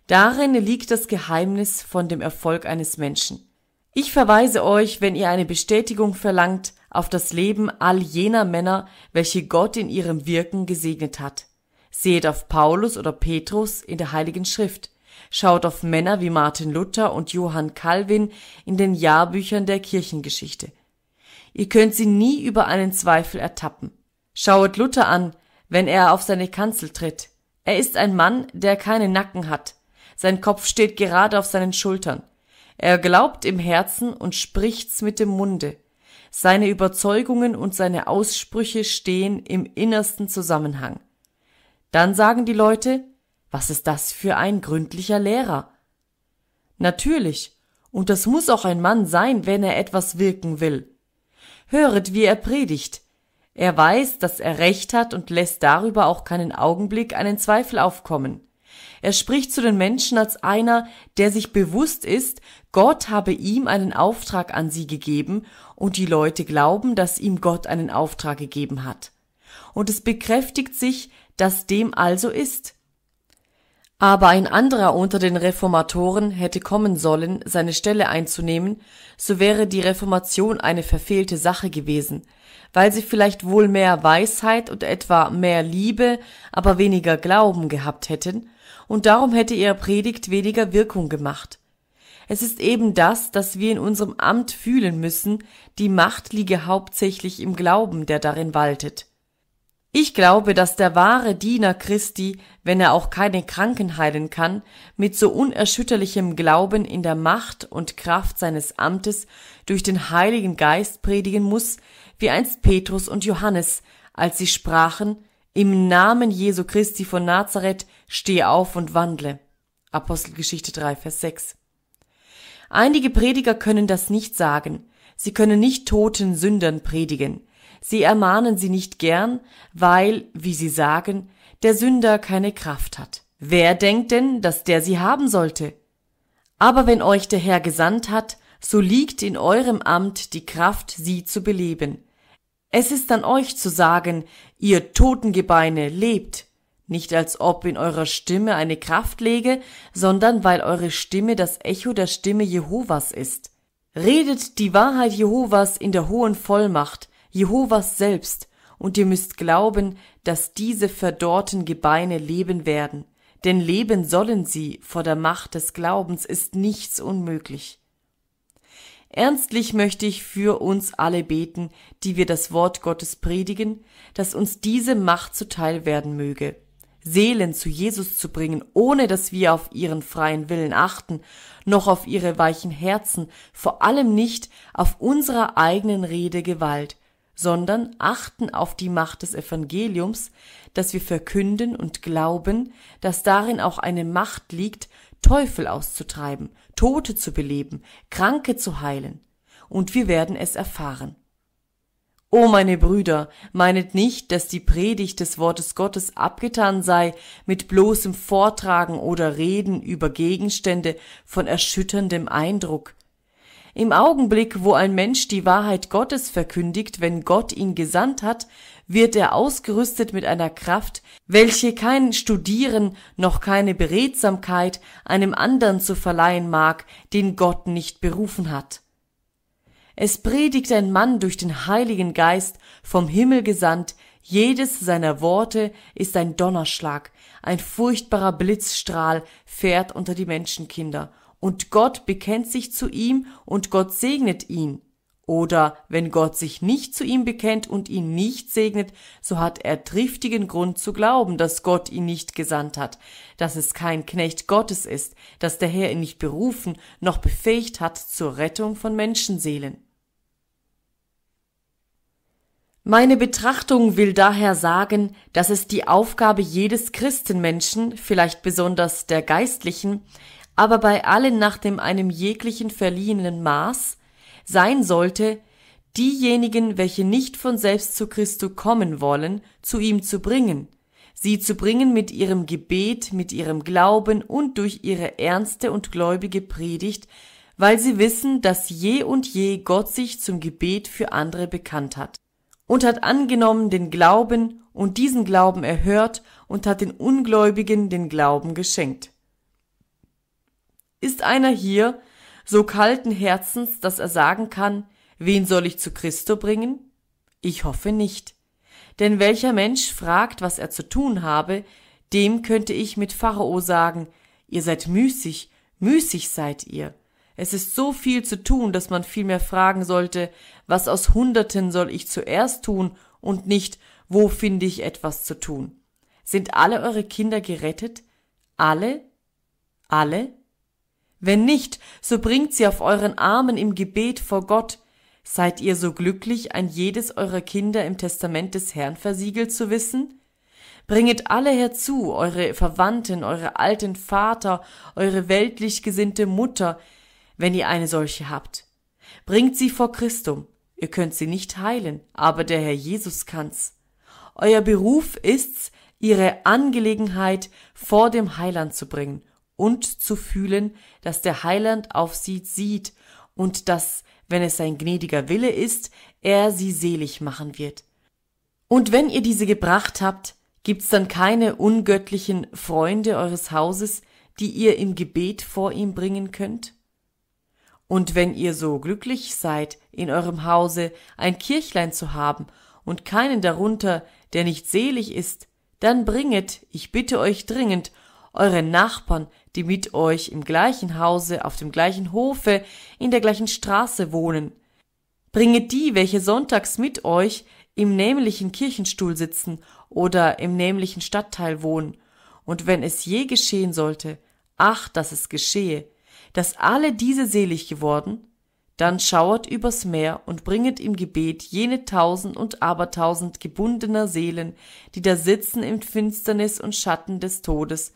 Darin liegt das Geheimnis von dem Erfolg eines Menschen. Ich verweise euch, wenn ihr eine Bestätigung verlangt, auf das Leben all jener Männer, welche Gott in ihrem Wirken gesegnet hat. Seht auf Paulus oder Petrus in der Heiligen Schrift. Schaut auf Männer wie Martin Luther und Johann Calvin in den Jahrbüchern der Kirchengeschichte. Ihr könnt sie nie über einen Zweifel ertappen. Schauet Luther an, wenn er auf seine Kanzel tritt. Er ist ein Mann, der keinen Nacken hat. Sein Kopf steht gerade auf seinen Schultern. Er glaubt im Herzen und spricht's mit dem Munde. Seine Überzeugungen und seine Aussprüche stehen im innersten Zusammenhang. Dann sagen die Leute, was ist das für ein gründlicher Lehrer? Natürlich, und das muss auch ein Mann sein, wenn er etwas wirken will. Höret, wie er predigt. Er weiß, dass er Recht hat und lässt darüber auch keinen Augenblick einen Zweifel aufkommen. Er spricht zu den Menschen als einer, der sich bewusst ist, Gott habe ihm einen Auftrag an sie gegeben und die Leute glauben, dass ihm Gott einen Auftrag gegeben hat. Und es bekräftigt sich, dass dem also ist. Aber ein anderer unter den Reformatoren hätte kommen sollen, seine Stelle einzunehmen, so wäre die Reformation eine verfehlte Sache gewesen, weil sie vielleicht wohl mehr Weisheit und etwa mehr Liebe, aber weniger Glauben gehabt hätten, und darum hätte ihre Predigt weniger Wirkung gemacht. Es ist eben das, dass wir in unserem Amt fühlen müssen, die Macht liege hauptsächlich im Glauben, der darin waltet. Ich glaube, dass der wahre Diener Christi, wenn er auch keine Kranken heilen kann, mit so unerschütterlichem Glauben in der Macht und Kraft seines Amtes durch den Heiligen Geist predigen muss, wie einst Petrus und Johannes, als sie sprachen, im Namen Jesu Christi von Nazareth steh auf und wandle. Apostelgeschichte 3, Vers 6. Einige Prediger können das nicht sagen. Sie können nicht toten Sündern predigen. Sie ermahnen sie nicht gern, weil, wie sie sagen, der Sünder keine Kraft hat. Wer denkt denn, dass der sie haben sollte? Aber wenn euch der Herr gesandt hat, so liegt in eurem Amt die Kraft, sie zu beleben. Es ist an euch zu sagen, ihr Totengebeine, lebt, nicht als ob in eurer Stimme eine Kraft läge, sondern weil eure Stimme das Echo der Stimme Jehovas ist. Redet die Wahrheit Jehovas in der hohen Vollmacht, Jehovas selbst, und ihr müsst glauben, dass diese verdorrten Gebeine leben werden, denn leben sollen sie, vor der Macht des Glaubens ist nichts unmöglich. Ernstlich möchte ich für uns alle beten, die wir das Wort Gottes predigen, dass uns diese Macht zuteil werden möge, Seelen zu Jesus zu bringen, ohne dass wir auf ihren freien Willen achten, noch auf ihre weichen Herzen, vor allem nicht auf unserer eigenen Rede Gewalt, sondern achten auf die Macht des Evangeliums, dass wir verkünden und glauben, dass darin auch eine Macht liegt, Teufel auszutreiben, Tote zu beleben, Kranke zu heilen. Und wir werden es erfahren. O meine Brüder, meinet nicht, dass die Predigt des Wortes Gottes abgetan sei mit bloßem Vortragen oder Reden über Gegenstände von erschütterndem Eindruck, im Augenblick, wo ein Mensch die Wahrheit Gottes verkündigt, wenn Gott ihn gesandt hat, wird er ausgerüstet mit einer Kraft, welche kein Studieren noch keine Beredsamkeit einem andern zu verleihen mag, den Gott nicht berufen hat. Es predigt ein Mann durch den Heiligen Geist vom Himmel gesandt, jedes seiner Worte ist ein Donnerschlag, ein furchtbarer Blitzstrahl fährt unter die Menschenkinder, und Gott bekennt sich zu ihm und Gott segnet ihn. Oder wenn Gott sich nicht zu ihm bekennt und ihn nicht segnet, so hat er triftigen Grund zu glauben, dass Gott ihn nicht gesandt hat, dass es kein Knecht Gottes ist, dass der Herr ihn nicht berufen noch befähigt hat zur Rettung von Menschenseelen. Meine Betrachtung will daher sagen, dass es die Aufgabe jedes Christenmenschen, vielleicht besonders der Geistlichen, aber bei allen nach dem einem jeglichen verliehenen Maß sein sollte, diejenigen, welche nicht von selbst zu Christo kommen wollen, zu ihm zu bringen, sie zu bringen mit ihrem Gebet, mit ihrem Glauben und durch ihre ernste und gläubige Predigt, weil sie wissen, dass je und je Gott sich zum Gebet für andere bekannt hat und hat angenommen den Glauben und diesen Glauben erhört und hat den Ungläubigen den Glauben geschenkt. Ist einer hier, so kalten Herzens, dass er sagen kann, wen soll ich zu Christo bringen? Ich hoffe nicht. Denn welcher Mensch fragt, was er zu tun habe, dem könnte ich mit Pharao sagen, ihr seid müßig, müßig seid ihr. Es ist so viel zu tun, dass man vielmehr fragen sollte, was aus Hunderten soll ich zuerst tun und nicht, wo finde ich etwas zu tun. Sind alle eure Kinder gerettet? Alle? Alle? Wenn nicht, so bringt sie auf euren Armen im Gebet vor Gott. Seid ihr so glücklich, ein jedes eurer Kinder im Testament des Herrn versiegelt zu wissen? Bringet alle herzu, eure Verwandten, eure alten Vater, eure weltlich gesinnte Mutter, wenn ihr eine solche habt. Bringt sie vor Christum. Ihr könnt sie nicht heilen, aber der Herr Jesus kann's. Euer Beruf ist's, ihre Angelegenheit vor dem Heiland zu bringen und zu fühlen, dass der Heiland auf sie sieht und dass, wenn es sein gnädiger Wille ist, er sie selig machen wird. Und wenn ihr diese gebracht habt, gibt's dann keine ungöttlichen Freunde eures Hauses, die ihr im Gebet vor ihm bringen könnt? Und wenn ihr so glücklich seid, in eurem Hause ein Kirchlein zu haben und keinen darunter, der nicht selig ist, dann bringet, ich bitte euch dringend, eure Nachbarn, die mit euch im gleichen Hause, auf dem gleichen Hofe, in der gleichen Straße wohnen. Bringet die, welche sonntags mit euch im nämlichen Kirchenstuhl sitzen oder im nämlichen Stadtteil wohnen. Und wenn es je geschehen sollte, ach, dass es geschehe, dass alle diese selig geworden, dann schauert übers Meer und bringet im Gebet jene tausend und abertausend gebundener Seelen, die da sitzen im Finsternis und Schatten des Todes.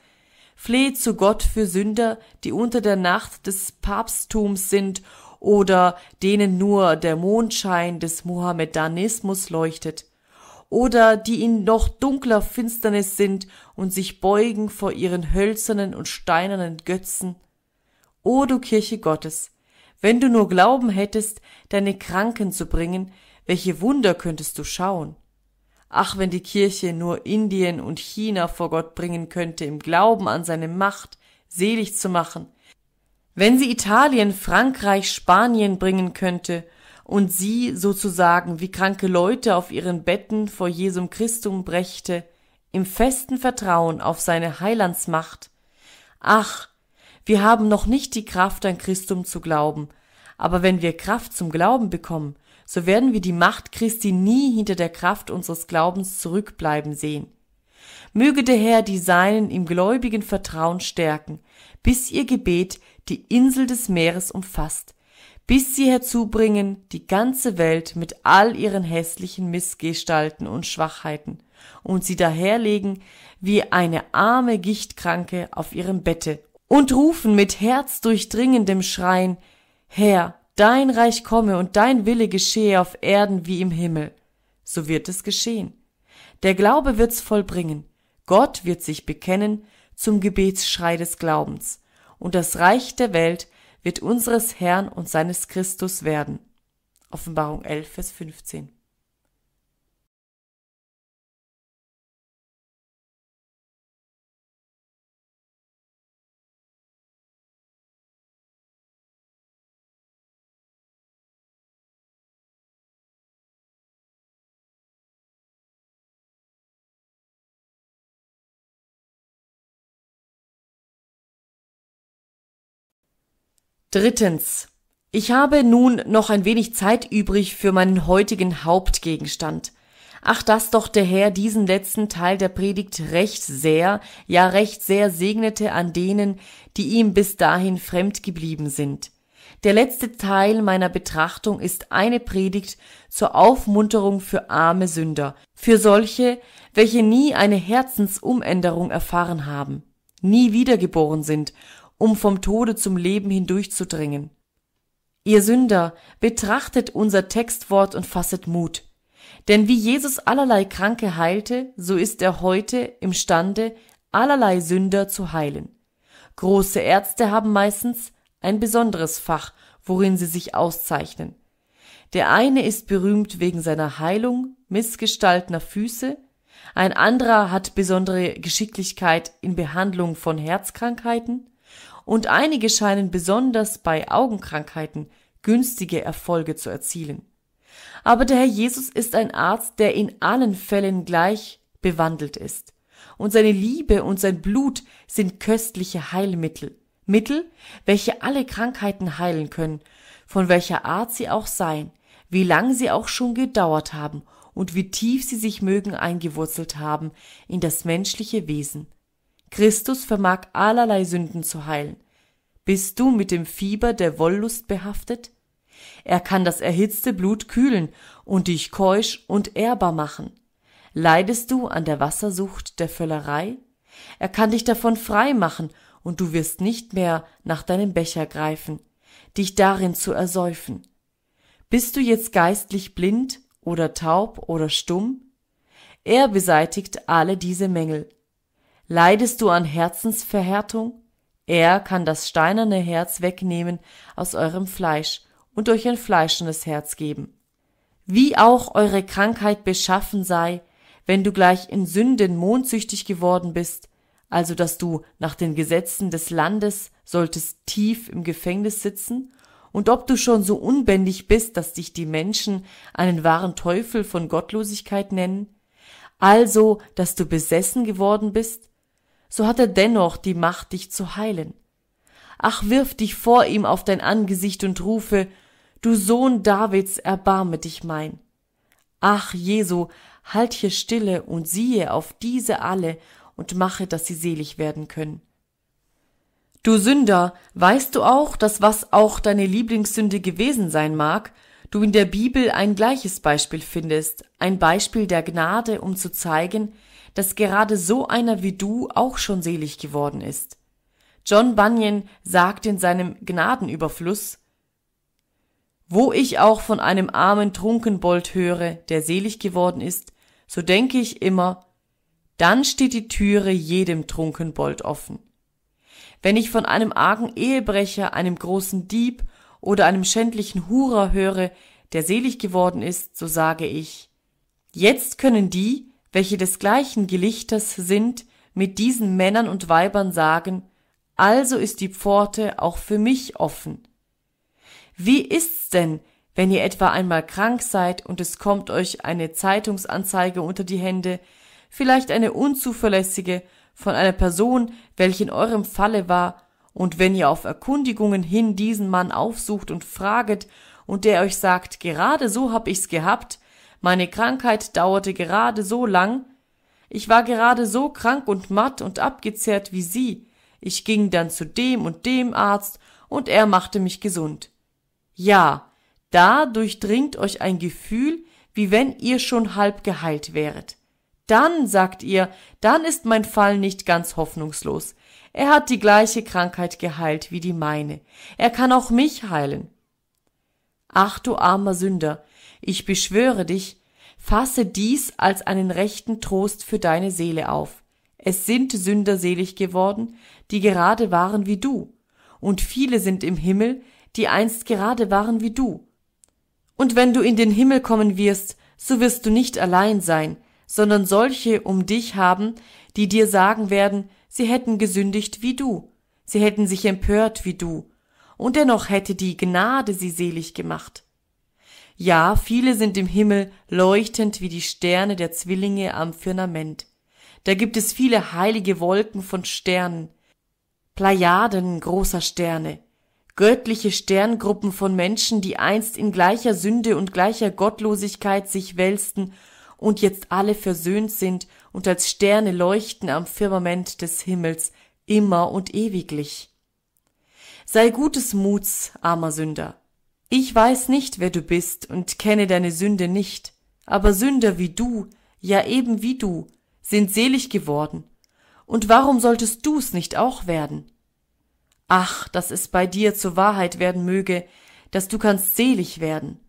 Fleht zu Gott für Sünder, die unter der Nacht des Papsttums sind oder denen nur der Mondschein des Mohammedanismus leuchtet, oder die in noch dunkler Finsternis sind und sich beugen vor ihren hölzernen und steinernen Götzen. O du Kirche Gottes, wenn du nur Glauben hättest, deine Kranken zu bringen, welche Wunder könntest du schauen? Ach, wenn die Kirche nur Indien und China vor Gott bringen könnte, im Glauben an seine Macht selig zu machen. Wenn sie Italien, Frankreich, Spanien bringen könnte und sie sozusagen wie kranke Leute auf ihren Betten vor Jesum Christum brächte, im festen Vertrauen auf seine Heilandsmacht. Ach, wir haben noch nicht die Kraft an Christum zu glauben, aber wenn wir Kraft zum Glauben bekommen, so werden wir die Macht Christi nie hinter der Kraft unseres Glaubens zurückbleiben sehen. Möge der Herr die Seinen im gläubigen Vertrauen stärken, bis ihr Gebet die Insel des Meeres umfasst, bis sie herzubringen die ganze Welt mit all ihren hässlichen Missgestalten und Schwachheiten und sie daherlegen wie eine arme Gichtkranke auf ihrem Bette und rufen mit herzdurchdringendem Schreien, Herr, dein Reich komme und dein Wille geschehe auf Erden wie im Himmel. So wird es geschehen. Der Glaube wird's vollbringen. Gott wird sich bekennen zum Gebetsschrei des Glaubens. Und das Reich der Welt wird unseres Herrn und seines Christus werden. Offenbarung 11, Vers 15. Drittens. Ich habe nun noch ein wenig Zeit übrig für meinen heutigen Hauptgegenstand. Ach, dass doch der Herr diesen letzten Teil der Predigt recht sehr, ja recht sehr segnete an denen, die ihm bis dahin fremd geblieben sind. Der letzte Teil meiner Betrachtung ist eine Predigt zur Aufmunterung für arme Sünder, für solche, welche nie eine Herzensumänderung erfahren haben, nie wiedergeboren sind um vom Tode zum Leben hindurchzudringen. Ihr Sünder, betrachtet unser Textwort und fasset Mut. Denn wie Jesus allerlei Kranke heilte, so ist er heute imstande, allerlei Sünder zu heilen. Große Ärzte haben meistens ein besonderes Fach, worin sie sich auszeichnen. Der eine ist berühmt wegen seiner Heilung missgestaltener Füße, ein anderer hat besondere Geschicklichkeit in Behandlung von Herzkrankheiten, und einige scheinen besonders bei Augenkrankheiten günstige Erfolge zu erzielen. Aber der Herr Jesus ist ein Arzt, der in allen Fällen gleich bewandelt ist. Und seine Liebe und sein Blut sind köstliche Heilmittel. Mittel, welche alle Krankheiten heilen können, von welcher Art sie auch seien, wie lang sie auch schon gedauert haben und wie tief sie sich mögen eingewurzelt haben in das menschliche Wesen. Christus vermag allerlei Sünden zu heilen. Bist du mit dem Fieber der Wollust behaftet? Er kann das erhitzte Blut kühlen und dich keusch und ehrbar machen. Leidest du an der Wassersucht der Völlerei? Er kann dich davon frei machen und du wirst nicht mehr nach deinem Becher greifen, dich darin zu ersäufen. Bist du jetzt geistlich blind oder taub oder stumm? Er beseitigt alle diese Mängel. Leidest du an Herzensverhärtung? Er kann das steinerne Herz wegnehmen aus eurem Fleisch und euch ein fleischendes Herz geben. Wie auch eure Krankheit beschaffen sei, wenn du gleich in Sünden mondsüchtig geworden bist, also dass du nach den Gesetzen des Landes solltest tief im Gefängnis sitzen, und ob du schon so unbändig bist, dass dich die Menschen einen wahren Teufel von Gottlosigkeit nennen, also dass du besessen geworden bist, so hat er dennoch die Macht, dich zu heilen. Ach, wirf dich vor ihm auf dein Angesicht und rufe, du Sohn Davids, erbarme dich mein. Ach, Jesu, halt hier stille und siehe auf diese alle und mache, dass sie selig werden können. Du Sünder, weißt du auch, dass was auch deine Lieblingssünde gewesen sein mag, du in der Bibel ein gleiches Beispiel findest, ein Beispiel der Gnade, um zu zeigen, dass gerade so einer wie du auch schon selig geworden ist. John Bunyan sagt in seinem Gnadenüberfluss, wo ich auch von einem armen Trunkenbold höre, der selig geworden ist, so denke ich immer, dann steht die Türe jedem Trunkenbold offen. Wenn ich von einem argen Ehebrecher, einem großen Dieb oder einem schändlichen Hurer höre, der selig geworden ist, so sage ich, jetzt können die, welche desgleichen Gelichters sind, mit diesen Männern und Weibern sagen, also ist die Pforte auch für mich offen. Wie ist's denn, wenn ihr etwa einmal krank seid und es kommt euch eine Zeitungsanzeige unter die Hände, vielleicht eine unzuverlässige von einer Person, welche in eurem Falle war, und wenn ihr auf Erkundigungen hin diesen Mann aufsucht und fraget, und der euch sagt, gerade so hab ich's gehabt, meine Krankheit dauerte gerade so lang, ich war gerade so krank und matt und abgezehrt wie Sie, ich ging dann zu dem und dem Arzt, und er machte mich gesund. Ja, da durchdringt euch ein Gefühl, wie wenn ihr schon halb geheilt wäret. Dann, sagt ihr, dann ist mein Fall nicht ganz hoffnungslos. Er hat die gleiche Krankheit geheilt wie die meine. Er kann auch mich heilen. Ach du armer Sünder, ich beschwöre dich, fasse dies als einen rechten Trost für deine Seele auf. Es sind Sünder selig geworden, die gerade waren wie du, und viele sind im Himmel, die einst gerade waren wie du. Und wenn du in den Himmel kommen wirst, so wirst du nicht allein sein, sondern solche um dich haben, die dir sagen werden, sie hätten gesündigt wie du, sie hätten sich empört wie du, und dennoch hätte die Gnade sie selig gemacht. Ja, viele sind im Himmel leuchtend wie die Sterne der Zwillinge am Firmament. Da gibt es viele heilige Wolken von Sternen, Plejaden großer Sterne, göttliche Sterngruppen von Menschen, die einst in gleicher Sünde und gleicher Gottlosigkeit sich wälzten und jetzt alle versöhnt sind und als Sterne leuchten am Firmament des Himmels immer und ewiglich. Sei gutes Muts, armer Sünder. Ich weiß nicht, wer du bist und kenne deine Sünde nicht, aber Sünder wie du, ja eben wie du, sind selig geworden. Und warum solltest du's nicht auch werden? Ach, dass es bei dir zur Wahrheit werden möge, dass du kannst selig werden.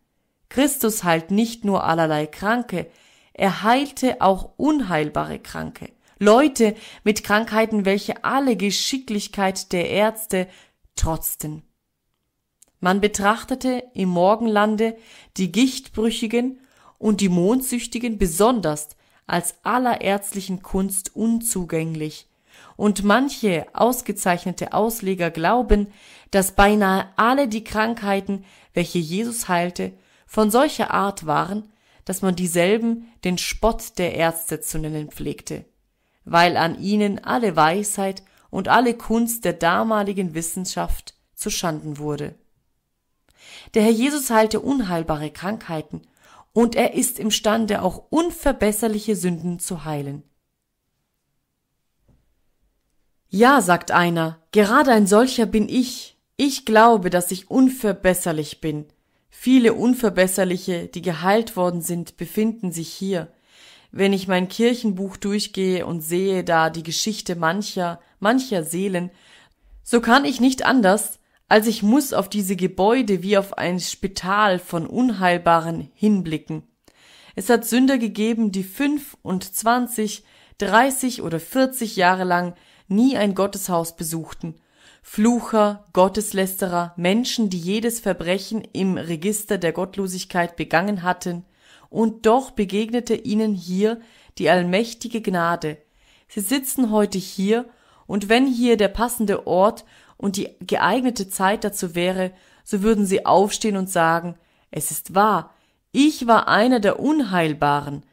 Christus heilt nicht nur allerlei Kranke, er heilte auch unheilbare Kranke, Leute mit Krankheiten, welche alle Geschicklichkeit der Ärzte trotzten. Man betrachtete im Morgenlande die Gichtbrüchigen und die Mondsüchtigen besonders als aller ärztlichen Kunst unzugänglich, und manche ausgezeichnete Ausleger glauben, dass beinahe alle die Krankheiten, welche Jesus heilte, von solcher Art waren, dass man dieselben den Spott der Ärzte zu nennen pflegte, weil an ihnen alle Weisheit und alle Kunst der damaligen Wissenschaft zu Schanden wurde. Der Herr Jesus heilte unheilbare Krankheiten und er ist imstande, auch unverbesserliche Sünden zu heilen. Ja, sagt einer, gerade ein solcher bin ich. Ich glaube, dass ich unverbesserlich bin. Viele Unverbesserliche, die geheilt worden sind, befinden sich hier. Wenn ich mein Kirchenbuch durchgehe und sehe da die Geschichte mancher, mancher Seelen, so kann ich nicht anders, als ich muss auf diese Gebäude wie auf ein Spital von Unheilbaren hinblicken. Es hat Sünder gegeben, die fünf und zwanzig, dreißig oder vierzig Jahre lang nie ein Gotteshaus besuchten Flucher, Gotteslästerer, Menschen, die jedes Verbrechen im Register der Gottlosigkeit begangen hatten, und doch begegnete ihnen hier die allmächtige Gnade. Sie sitzen heute hier, und wenn hier der passende Ort und die geeignete Zeit dazu wäre, so würden sie aufstehen und sagen, es ist wahr, ich war einer der Unheilbaren,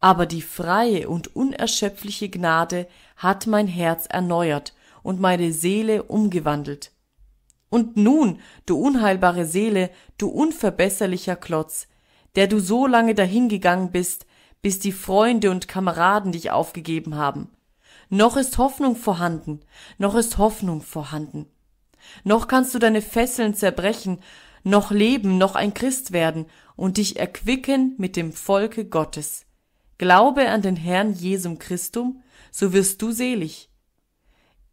aber die freie und unerschöpfliche Gnade hat mein Herz erneuert und meine Seele umgewandelt. Und nun, du unheilbare Seele, du unverbesserlicher Klotz, der du so lange dahingegangen bist, bis die Freunde und Kameraden dich aufgegeben haben. Noch ist Hoffnung vorhanden, noch ist Hoffnung vorhanden. Noch kannst du deine Fesseln zerbrechen, noch leben, noch ein Christ werden und dich erquicken mit dem Volke Gottes. Glaube an den Herrn Jesum Christum, so wirst du selig.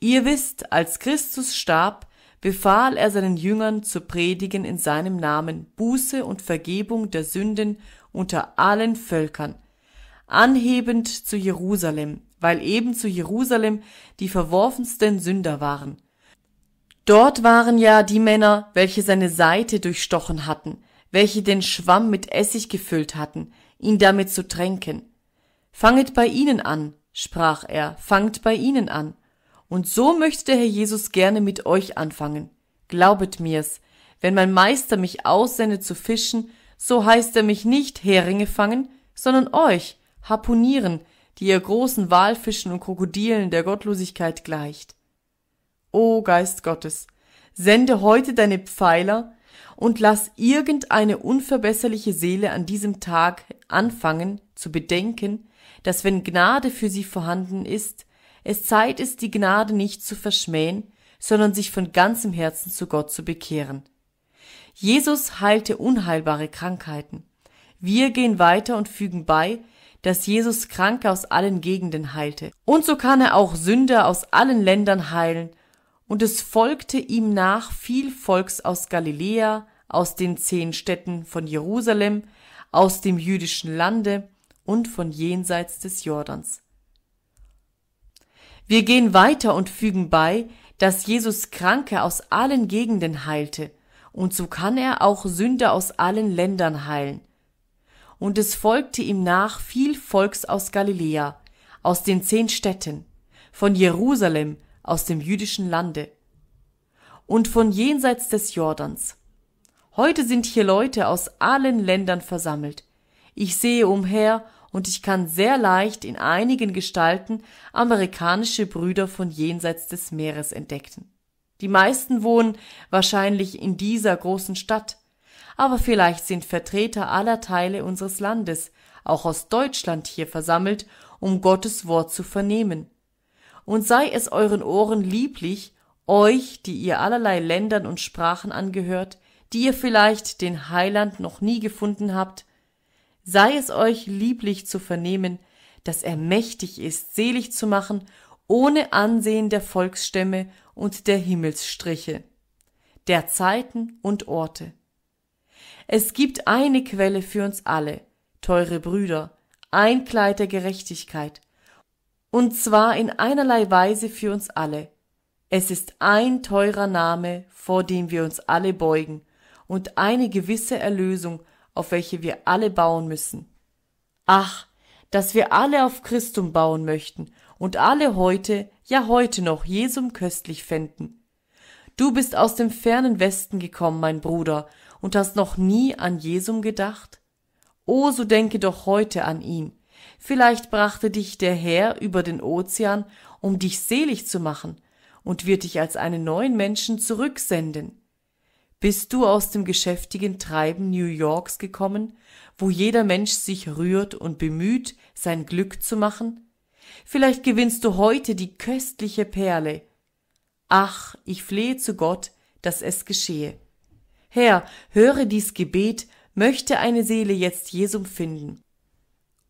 Ihr wisst, als Christus starb, befahl er seinen Jüngern zu predigen in seinem Namen Buße und Vergebung der Sünden unter allen Völkern, anhebend zu Jerusalem, weil eben zu Jerusalem die verworfensten Sünder waren. Dort waren ja die Männer, welche seine Seite durchstochen hatten, welche den Schwamm mit Essig gefüllt hatten, ihn damit zu tränken. Fanget bei ihnen an, sprach er, fangt bei ihnen an. Und so möchte der Herr Jesus gerne mit euch anfangen. Glaubet mir's, wenn mein Meister mich aussendet zu fischen, so heißt er mich nicht Heringe fangen, sondern euch harpunieren, die ihr großen Walfischen und Krokodilen der Gottlosigkeit gleicht. O Geist Gottes, sende heute deine Pfeiler und lass irgendeine unverbesserliche Seele an diesem Tag anfangen zu bedenken, dass wenn Gnade für sie vorhanden ist, es Zeit ist, die Gnade nicht zu verschmähen, sondern sich von ganzem Herzen zu Gott zu bekehren. Jesus heilte unheilbare Krankheiten. Wir gehen weiter und fügen bei, dass Jesus Kranke aus allen Gegenden heilte. Und so kann er auch Sünder aus allen Ländern heilen. Und es folgte ihm nach viel Volks aus Galiläa, aus den zehn Städten von Jerusalem, aus dem jüdischen Lande und von jenseits des Jordans. Wir gehen weiter und fügen bei, dass Jesus Kranke aus allen Gegenden heilte, und so kann er auch Sünder aus allen Ländern heilen. Und es folgte ihm nach viel Volks aus Galiläa, aus den zehn Städten, von Jerusalem, aus dem jüdischen Lande und von jenseits des Jordans. Heute sind hier Leute aus allen Ländern versammelt. Ich sehe umher und ich kann sehr leicht in einigen Gestalten amerikanische Brüder von jenseits des Meeres entdecken. Die meisten wohnen wahrscheinlich in dieser großen Stadt, aber vielleicht sind Vertreter aller Teile unseres Landes, auch aus Deutschland hier versammelt, um Gottes Wort zu vernehmen. Und sei es euren Ohren lieblich, euch, die ihr allerlei Ländern und Sprachen angehört, die ihr vielleicht den Heiland noch nie gefunden habt, sei es euch lieblich zu vernehmen, dass er mächtig ist, selig zu machen, ohne Ansehen der Volksstämme und der Himmelsstriche, der Zeiten und Orte. Es gibt eine Quelle für uns alle, teure Brüder, ein Kleid der Gerechtigkeit, und zwar in einerlei Weise für uns alle. Es ist ein teurer Name, vor dem wir uns alle beugen, und eine gewisse Erlösung auf welche wir alle bauen müssen. Ach, dass wir alle auf Christum bauen möchten und alle heute, ja heute noch Jesum köstlich fänden. Du bist aus dem fernen Westen gekommen, mein Bruder, und hast noch nie an Jesum gedacht? O, so denke doch heute an ihn. Vielleicht brachte dich der Herr über den Ozean, um dich selig zu machen, und wird dich als einen neuen Menschen zurücksenden. Bist du aus dem geschäftigen Treiben New Yorks gekommen, wo jeder Mensch sich rührt und bemüht, sein Glück zu machen? Vielleicht gewinnst du heute die köstliche Perle. Ach, ich flehe zu Gott, dass es geschehe. Herr, höre dies Gebet, möchte eine Seele jetzt Jesum finden.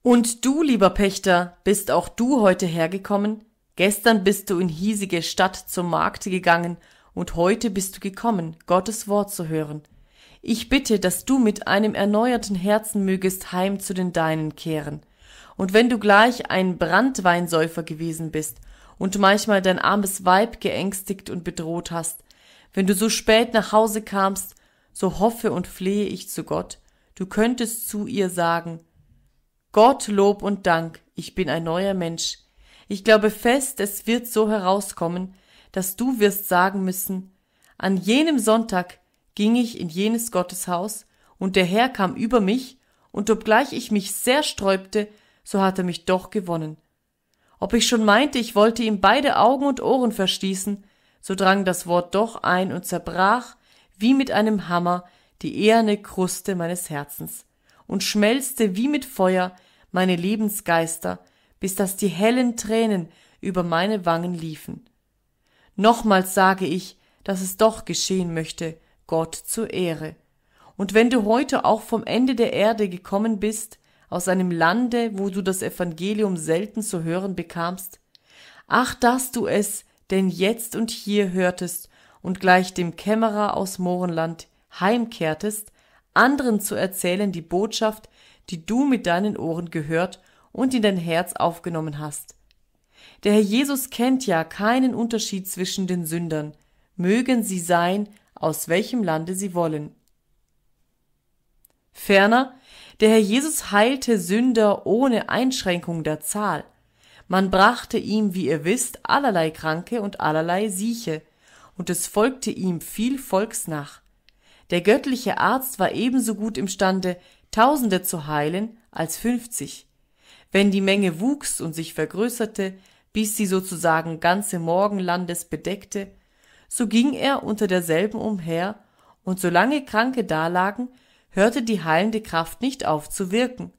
Und du, lieber Pächter, bist auch du heute hergekommen? Gestern bist du in hiesige Stadt zum Markte gegangen und heute bist du gekommen, Gottes Wort zu hören. Ich bitte, dass du mit einem erneuerten Herzen mögest heim zu den Deinen kehren. Und wenn du gleich ein Brandweinsäufer gewesen bist und manchmal dein armes Weib geängstigt und bedroht hast, wenn du so spät nach Hause kamst, so hoffe und flehe ich zu Gott, du könntest zu ihr sagen, Gott Lob und Dank, ich bin ein neuer Mensch. Ich glaube fest, es wird so herauskommen, dass du wirst sagen müssen, an jenem Sonntag ging ich in jenes Gotteshaus, und der Herr kam über mich, und obgleich ich mich sehr sträubte, so hat er mich doch gewonnen. Ob ich schon meinte, ich wollte ihm beide Augen und Ohren verschließen, so drang das Wort doch ein und zerbrach, wie mit einem Hammer, die eherne Kruste meines Herzens und schmelzte wie mit Feuer meine Lebensgeister, bis dass die hellen Tränen über meine Wangen liefen. Nochmals sage ich, dass es doch geschehen möchte, Gott zur Ehre. Und wenn du heute auch vom Ende der Erde gekommen bist, aus einem Lande, wo du das Evangelium selten zu hören bekamst, ach, dass du es denn jetzt und hier hörtest und gleich dem Kämmerer aus Mohrenland heimkehrtest, anderen zu erzählen die Botschaft, die du mit deinen Ohren gehört und in dein Herz aufgenommen hast. Der Herr Jesus kennt ja keinen Unterschied zwischen den Sündern, mögen sie sein, aus welchem Lande sie wollen. Ferner, der Herr Jesus heilte Sünder ohne Einschränkung der Zahl. Man brachte ihm, wie ihr wisst, allerlei Kranke und allerlei Sieche, und es folgte ihm viel Volks nach. Der göttliche Arzt war ebenso gut imstande, Tausende zu heilen als fünfzig. Wenn die Menge wuchs und sich vergrößerte, bis sie sozusagen ganze Morgenlandes bedeckte, so ging er unter derselben umher, und solange Kranke dalagen, hörte die heilende Kraft nicht auf zu wirken.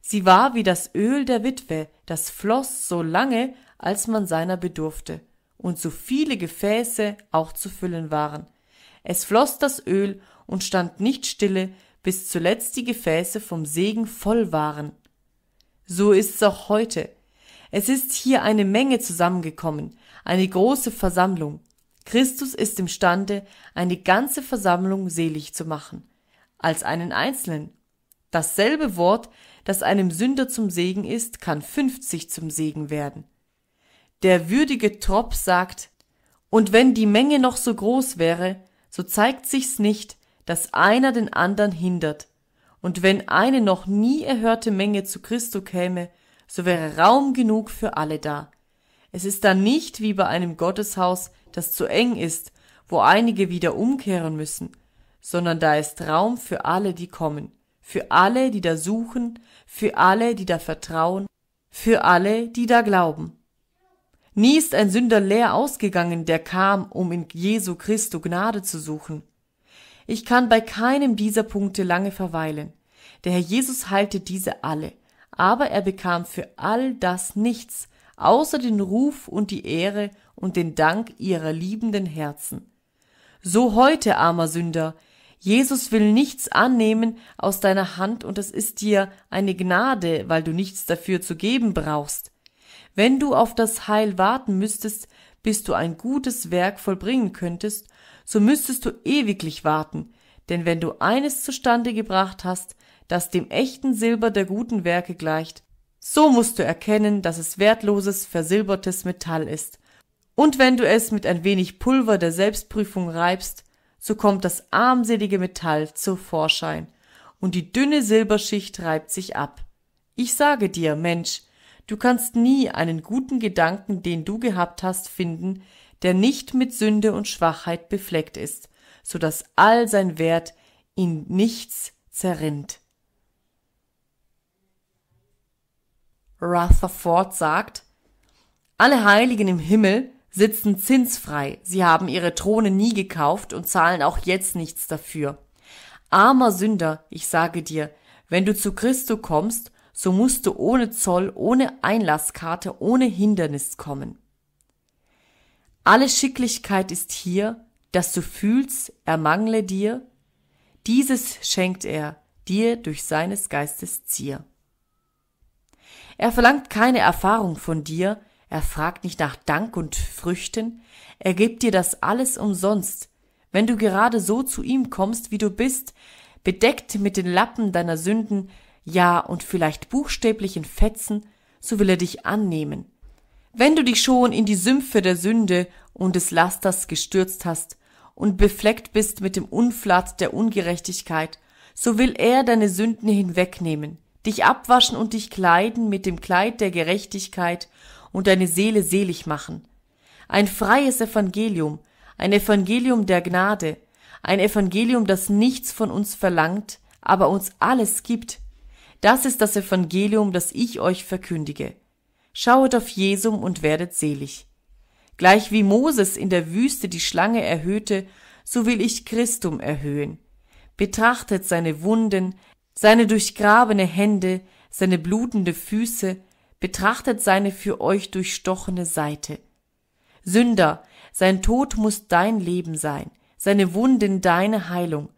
Sie war wie das Öl der Witwe, das floss so lange, als man seiner bedurfte, und so viele Gefäße auch zu füllen waren. Es floss das Öl und stand nicht stille, bis zuletzt die Gefäße vom Segen voll waren. So ist's auch heute. Es ist hier eine Menge zusammengekommen, eine große Versammlung. Christus ist imstande, eine ganze Versammlung selig zu machen, als einen Einzelnen. Dasselbe Wort, das einem Sünder zum Segen ist, kann fünfzig zum Segen werden. Der würdige Trop sagt, und wenn die Menge noch so groß wäre, so zeigt sich's nicht, dass einer den andern hindert. Und wenn eine noch nie erhörte Menge zu Christo käme, so wäre Raum genug für alle da. Es ist dann nicht wie bei einem Gotteshaus, das zu eng ist, wo einige wieder umkehren müssen, sondern da ist Raum für alle, die kommen, für alle, die da suchen, für alle, die da vertrauen, für alle, die da glauben. Nie ist ein Sünder leer ausgegangen, der kam, um in Jesu Christo Gnade zu suchen. Ich kann bei keinem dieser Punkte lange verweilen. Der Herr Jesus heilte diese alle aber er bekam für all das nichts, außer den Ruf und die Ehre und den Dank ihrer liebenden Herzen. So heute, armer Sünder, Jesus will nichts annehmen aus deiner Hand und es ist dir eine Gnade, weil du nichts dafür zu geben brauchst. Wenn du auf das Heil warten müsstest, bis du ein gutes Werk vollbringen könntest, so müsstest du ewiglich warten, denn wenn du eines zustande gebracht hast, das dem echten Silber der guten Werke gleicht, so musst du erkennen, dass es wertloses, versilbertes Metall ist. Und wenn du es mit ein wenig Pulver der Selbstprüfung reibst, so kommt das armselige Metall zu Vorschein, und die dünne Silberschicht reibt sich ab. Ich sage dir, Mensch, du kannst nie einen guten Gedanken, den du gehabt hast, finden, der nicht mit Sünde und Schwachheit befleckt ist, so dass all sein Wert in nichts zerrinnt. Rutherford sagt, alle Heiligen im Himmel sitzen zinsfrei, sie haben ihre Throne nie gekauft und zahlen auch jetzt nichts dafür. Armer Sünder, ich sage dir, wenn du zu Christo kommst, so musst du ohne Zoll, ohne Einlasskarte, ohne Hindernis kommen. Alle Schicklichkeit ist hier, dass du fühlst, er mangle dir, dieses schenkt er dir durch seines Geistes Zier. Er verlangt keine Erfahrung von dir, er fragt nicht nach Dank und Früchten, er gibt dir das alles umsonst, wenn du gerade so zu ihm kommst, wie du bist, bedeckt mit den Lappen deiner Sünden, ja und vielleicht buchstäblich in Fetzen, so will er dich annehmen. Wenn du dich schon in die Sümpfe der Sünde und des Lasters gestürzt hast und befleckt bist mit dem Unflat der Ungerechtigkeit, so will er deine Sünden hinwegnehmen, dich abwaschen und dich kleiden mit dem Kleid der Gerechtigkeit und deine Seele selig machen. Ein freies Evangelium, ein Evangelium der Gnade, ein Evangelium, das nichts von uns verlangt, aber uns alles gibt. Das ist das Evangelium, das ich euch verkündige. Schauet auf Jesum und werdet selig. Gleich wie Moses in der Wüste die Schlange erhöhte, so will ich Christum erhöhen. Betrachtet seine Wunden, seine durchgrabene Hände, seine blutende Füße, betrachtet seine für euch durchstochene Seite. Sünder, sein Tod muss dein Leben sein, seine Wunden deine Heilung.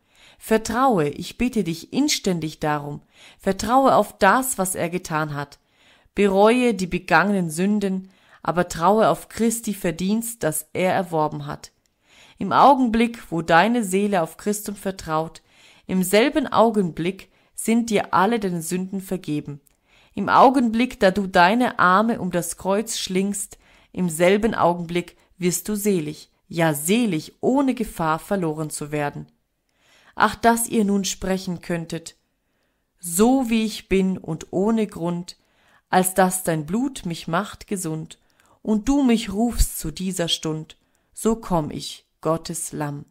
Vertraue, ich bitte dich inständig darum, vertraue auf das, was er getan hat. Bereue die begangenen Sünden, aber traue auf Christi Verdienst, das er erworben hat. Im Augenblick, wo deine Seele auf Christum vertraut, im selben Augenblick sind dir alle deine Sünden vergeben. Im Augenblick, da du deine Arme um das Kreuz schlingst, im selben Augenblick wirst du selig, ja selig, ohne Gefahr verloren zu werden. Ach, dass ihr nun sprechen könntet, so wie ich bin und ohne Grund, als dass dein Blut mich macht gesund, und du mich rufst zu dieser Stund, so komm ich, Gottes Lamm.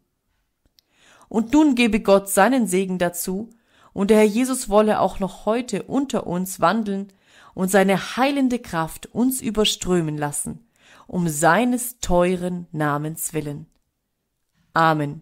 Und nun gebe Gott seinen Segen dazu, und der Herr Jesus wolle auch noch heute unter uns wandeln und seine heilende Kraft uns überströmen lassen, um seines teuren Namens willen. Amen.